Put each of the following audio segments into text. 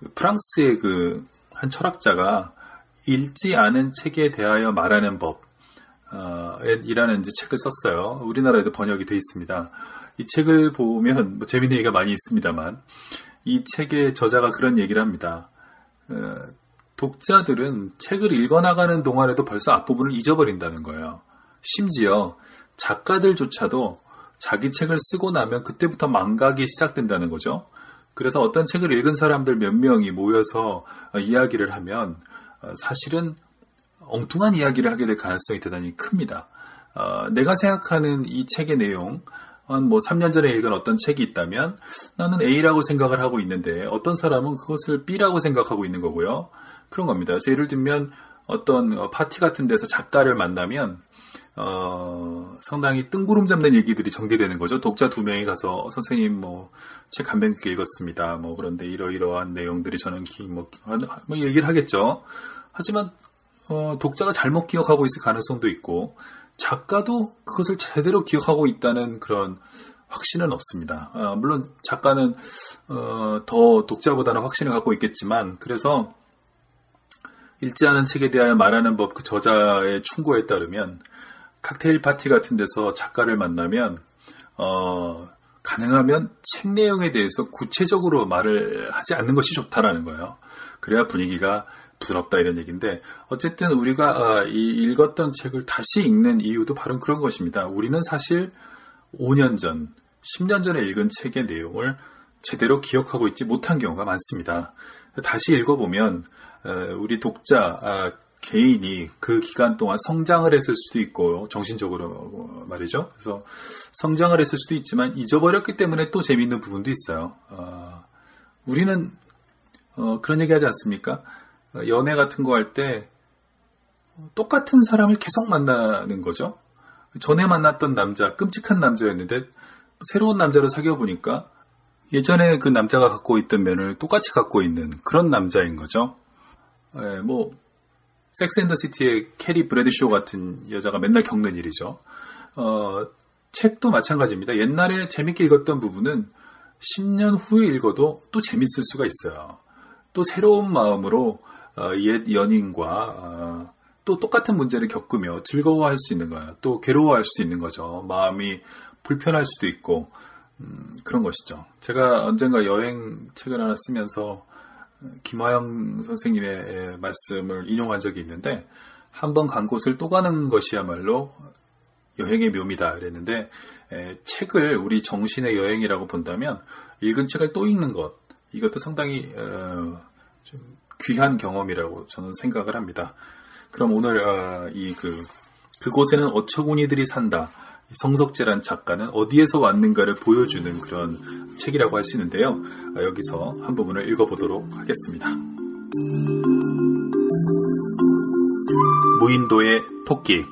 그 프랑스의 그 한 철학자가 읽지 않은 책에 대하여 말하는 법, 어, 이라는 이제 책을 썼어요. 우리나라에도 번역이 돼 있습니다. 이 책을 보면 뭐 재밌는 얘기가 많이 있습니다만 이 책의 저자가 그런 얘기를 합니다. 어, 독자들은 책을 읽어나가는 동안에도 벌써 앞부분을 잊어버린다는 거예요. 심지어 작가들조차도 자기 책을 쓰고 나면 그때부터 망각이 시작된다는 거죠. 그래서 어떤 책을 읽은 사람들 몇 명이 모여서 이야기를 하면 어, 사실은 엉뚱한 이야기를 하게 될 가능성이 대단히 큽니다. 어, 내가 생각하는 이 책의 내용, 뭐 3년 전에 읽은 어떤 책이 있다면 나는 A라고 생각을 하고 있는데 어떤 사람은 그것을 B라고 생각하고 있는 거고요. 그런 겁니다. 그래서 예를 들면 어떤 파티 같은 데서 작가를 만나면 어, 상당히 뜬구름 잡는 얘기들이 전개되는 거죠. 독자 두 명이 가서 선생님 뭐 책한 백개 읽었습니다. 뭐 그런데 이러이러한 내용들이 저는 기, 뭐, 뭐 얘기를 하겠죠. 하지만 어, 독자가 잘못 기억하고 있을 가능성도 있고 작가도 그것을 제대로 기억하고 있다는 그런 확신은 없습니다. 어, 물론 작가는 어, 더 독자보다는 확신을 갖고 있겠지만 그래서 읽지 않은 책에 대하여 말하는 법 그 저자의 충고에 따르면 칵테일 파티 같은 데서 작가를 만나면 어, 가능하면 책 내용에 대해서 구체적으로 말을 하지 않는 것이 좋다라는 거예요. 그래야 분위기가 부드럽다 이런 얘기인데 어쨌든 우리가 아, 읽었던 책을 다시 읽는 이유도 바로 그런 것입니다. 우리는 사실 5년 전, 10년 전에 읽은 책의 내용을 제대로 기억하고 있지 못한 경우가 많습니다. 다시 읽어보면 우리 독자 아, 개인이 그 기간 동안 성장을 했을 수도 있고 정신적으로 말이죠. 그래서 성장을 했을 수도 있지만 잊어버렸기 때문에 또 재미있는 부분도 있어요. 어, 우리는 어, 그런 얘기하지 않습니까? 연애 같은 거 할 때 똑같은 사람을 계속 만나는 거죠. 전에 만났던 남자 끔찍한 남자였는데 새로운 남자를 사귀어 보니까 예전에 그 남자가 갖고 있던 면을 똑같이 갖고 있는 그런 남자인 거죠. 예, 뭐 섹스 앤더 시티의 캐리 브래드쇼 같은 여자가 맨날 겪는 일이죠. 어, 책도 마찬가지입니다. 옛날에 재밌게 읽었던 부분은 10년 후에 읽어도 또 재밌을 수가 있어요. 또 새로운 마음으로 어, 옛 연인과 어, 또 똑같은 문제를 겪으며 즐거워할 수 있는 거예요. 또 괴로워할 수도 있는 거죠. 마음이 불편할 수도 있고 음, 그런 것이죠. 제가 언젠가 여행 책을 하나 쓰면서 김화영 선생님의 말씀을 인용한 적이 있는데 한 번 간 곳을 또 가는 것이야말로 여행의 묘미다 그랬는데 에, 책을 우리 정신의 여행이라고 본다면 읽은 책을 또 읽는 것 이것도 상당히 어, 좀 귀한 경험이라고 저는 생각을 합니다. 그럼 오늘 어, 이그 그곳에는 어처구니들이 산다. 성석재란 작가는 어디에서 왔는가를 보여주는 그런 책이라고 할 수 있는데요. 아, 여기서 한 부분을 읽어보도록 하겠습니다. 무인도의 토끼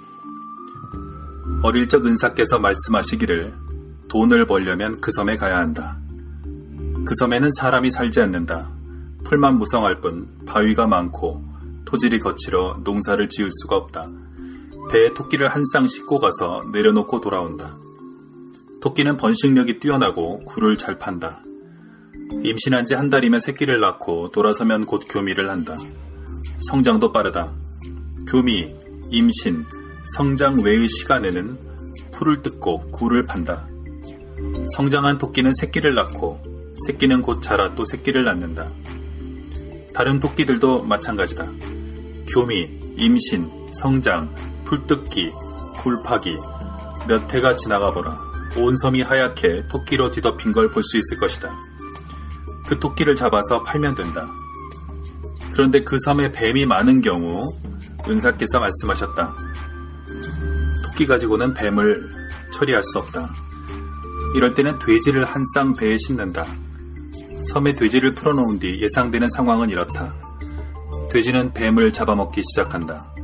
어릴 적 은사께서 말씀하시기를 돈을 벌려면 그 섬에 가야 한다. 그 섬에는 사람이 살지 않는다. 풀만 무성할 뿐 바위가 많고 토질이 거칠어 농사를 지을 수가 없다. 배에 토끼를 한 쌍 싣고 가서 내려놓고 돌아온다. 토끼는 번식력이 뛰어나고 굴을 잘 판다. 임신한 지 한 달이면 새끼를 낳고 돌아서면 곧 교미를 한다. 성장도 빠르다. 교미, 임신, 성장 외의 시간에는 풀을 뜯고 굴을 판다. 성장한 토끼는 새끼를 낳고 새끼는 곧 자라 또 새끼를 낳는다. 다른 토끼들도 마찬가지다. 교미, 임신, 성장, 풀뜯기, 굴파기, 몇 해가 지나가 보라. 온 섬이 하얗게 토끼로 뒤덮인 걸 볼 수 있을 것이다. 그 토끼를 잡아서 팔면 된다. 그런데 그 섬에 뱀이 많은 경우 은사께서 말씀하셨다. 토끼 가지고는 뱀을 처리할 수 없다. 이럴 때는 돼지를 한 쌍 배에 싣는다. 섬에 돼지를 풀어놓은 뒤 예상되는 상황은 이렇다. 돼지는 뱀을 잡아먹기 시작한다.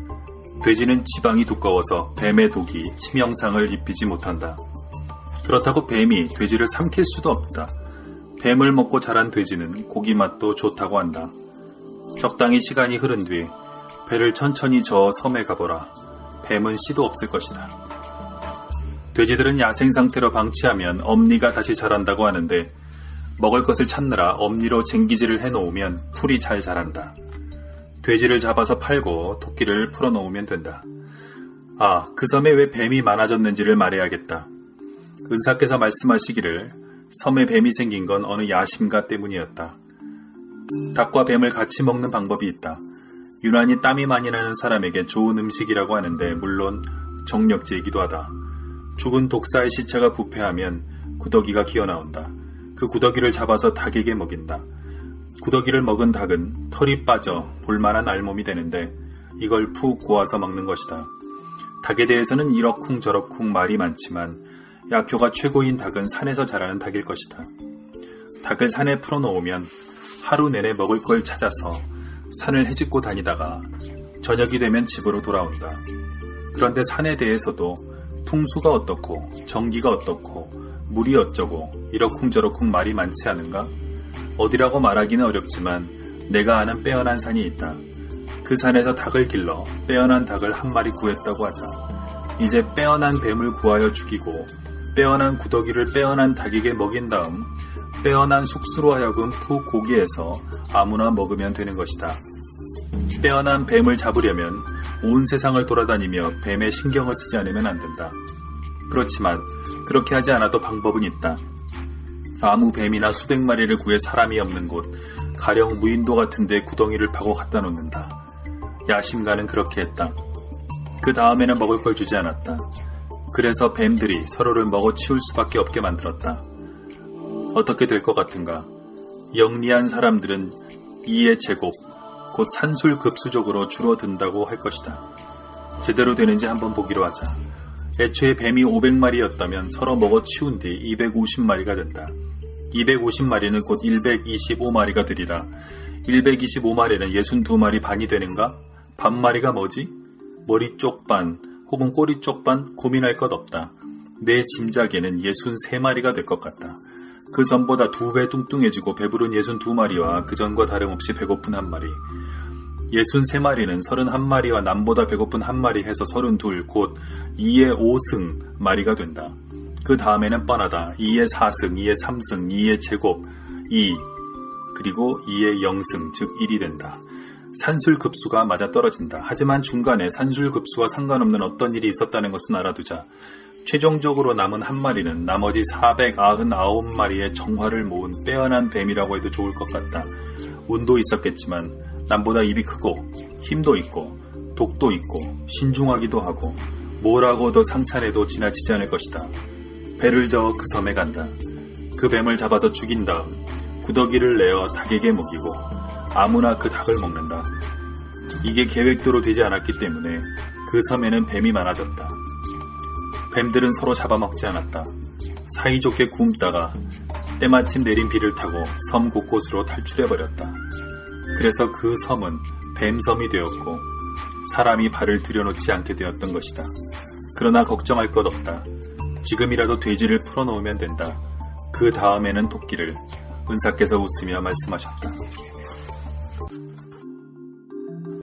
돼지는 지방이 두꺼워서 뱀의 독이 치명상을 입히지 못한다. 그렇다고 뱀이 돼지를 삼킬 수도 없다. 뱀을 먹고 자란 돼지는 고기 맛도 좋다고 한다. 적당히 시간이 흐른 뒤 배를 천천히 저어 섬에 가보라. 뱀은 씨도 없을 것이다. 돼지들은 야생 상태로 방치하면 엄니가 다시 자란다고 하는데 먹을 것을 찾느라 엄니로 쟁기질을 해놓으면 풀이 잘 자란다. 돼지를 잡아서 팔고 토끼를 풀어놓으면 된다. 아, 그 섬에 왜 뱀이 많아졌는지를 말해야겠다. 은사께서 말씀하시기를 섬에 뱀이 생긴 건 어느 야심가 때문이었다. 닭과 뱀을 같이 먹는 방법이 있다. 유난히 땀이 많이 나는 사람에게 좋은 음식이라고 하는데 물론 정력제이기도 하다. 죽은 독사의 시체가 부패하면 구더기가 기어나온다. 그 구더기를 잡아서 닭에게 먹인다. 구더기를 먹은 닭은 털이 빠져 볼만한 알몸이 되는데 이걸 푹 고아서 먹는 것이다. 닭에 대해서는 이러쿵 저러쿵 말이 많지만 약효가 최고인 닭은 산에서 자라는 닭일 것이다. 닭을 산에 풀어놓으면 하루 내내 먹을 걸 찾아서 산을 헤집고 다니다가 저녁이 되면 집으로 돌아온다. 그런데 산에 대해서도 풍수가 어떻고 전기가 어떻고 물이 어쩌고 이러쿵저러쿵 말이 많지 않은가? 어디라고 말하기는 어렵지만 내가 아는 빼어난 산이 있다. 그 산에서 닭을 길러 빼어난 닭을 한 마리 구했다고 하자. 이제 빼어난 뱀을 구하여 죽이고 빼어난 구더기를 빼어난 닭에게 먹인 다음 빼어난 숙수로 하여금 푹 고기에서 아무나 먹으면 되는 것이다. 빼어난 뱀을 잡으려면 온 세상을 돌아다니며 뱀의 신경을 쓰지 않으면 안 된다. 그렇지만 그렇게 하지 않아도 방법은 있다. 아무 뱀이나 수백 마리를 구해 사람이 없는 곳, 가령 무인도 같은 데 구덩이를 파고 갖다 놓는다. 야심가는 그렇게 했다. 그 다음에는 먹을 걸 주지 않았다. 그래서 뱀들이 서로를 먹어 치울 수밖에 없게 만들었다. 어떻게 될 것 같은가? 영리한 사람들은 이의 제곱, 곧 산술 급수적으로 줄어든다고 할 것이다. 제대로 되는지 한번 보기로 하자. 애초에 뱀이 500마리였다면 서로 먹어 치운 뒤 250마리가 된다. 250마리는 곧 125마리가 되리라. 125마리는 62마리 반이 되는가? 반마리가 뭐지? 머리 쪽 반, 혹은 꼬리 쪽 반 고민할 것 없다. 내 짐작에는 63마리가 될 것 같다. 그 전보다 두 배 뚱뚱해지고 배부른 62마리와 그 전과 다름없이 배고픈 한 마리. 63마리는 31마리와 남보다 배고픈 한 마리 해서 32, 곧 2의 5승 마리가 된다. 그 다음에는 뻔하다. 2의 4승, 2의 3승, 2의 제곱, 2, 그리고 2의 0승, 즉 1이 된다. 산술급수가 맞아 떨어진다. 하지만 중간에 산술급수와 상관없는 어떤 일이 있었다는 것은 알아두자. 최종적으로 남은 한 마리는 나머지 499마리의 정화를 모은 빼어난 뱀이라고 해도 좋을 것 같다. 운도 있었겠지만 남보다 입이 크고 힘도 있고 독도 있고 신중하기도 하고 뭐라고 도 상찬해도 지나치지 않을 것이다. 배를 저어 그 섬에 간다. 그 뱀을 잡아서 죽인 다음 구더기를 내어 닭에게 먹이고 아무나 그 닭을 먹는다. 이게 계획대로 되지 않았기 때문에 그 섬에는 뱀이 많아졌다. 뱀들은 서로 잡아먹지 않았다. 사이좋게 굶다가 때마침 내린 비를 타고 섬 곳곳으로 탈출해버렸다. 그래서 그 섬은 뱀섬이 되었고 사람이 발을 들여놓지 않게 되었던 것이다. 그러나 걱정할 것 없다. 지금이라도 돼지를 풀어놓으면 된다. 그 다음에는 토끼를 은사께서 웃으며 말씀하셨다.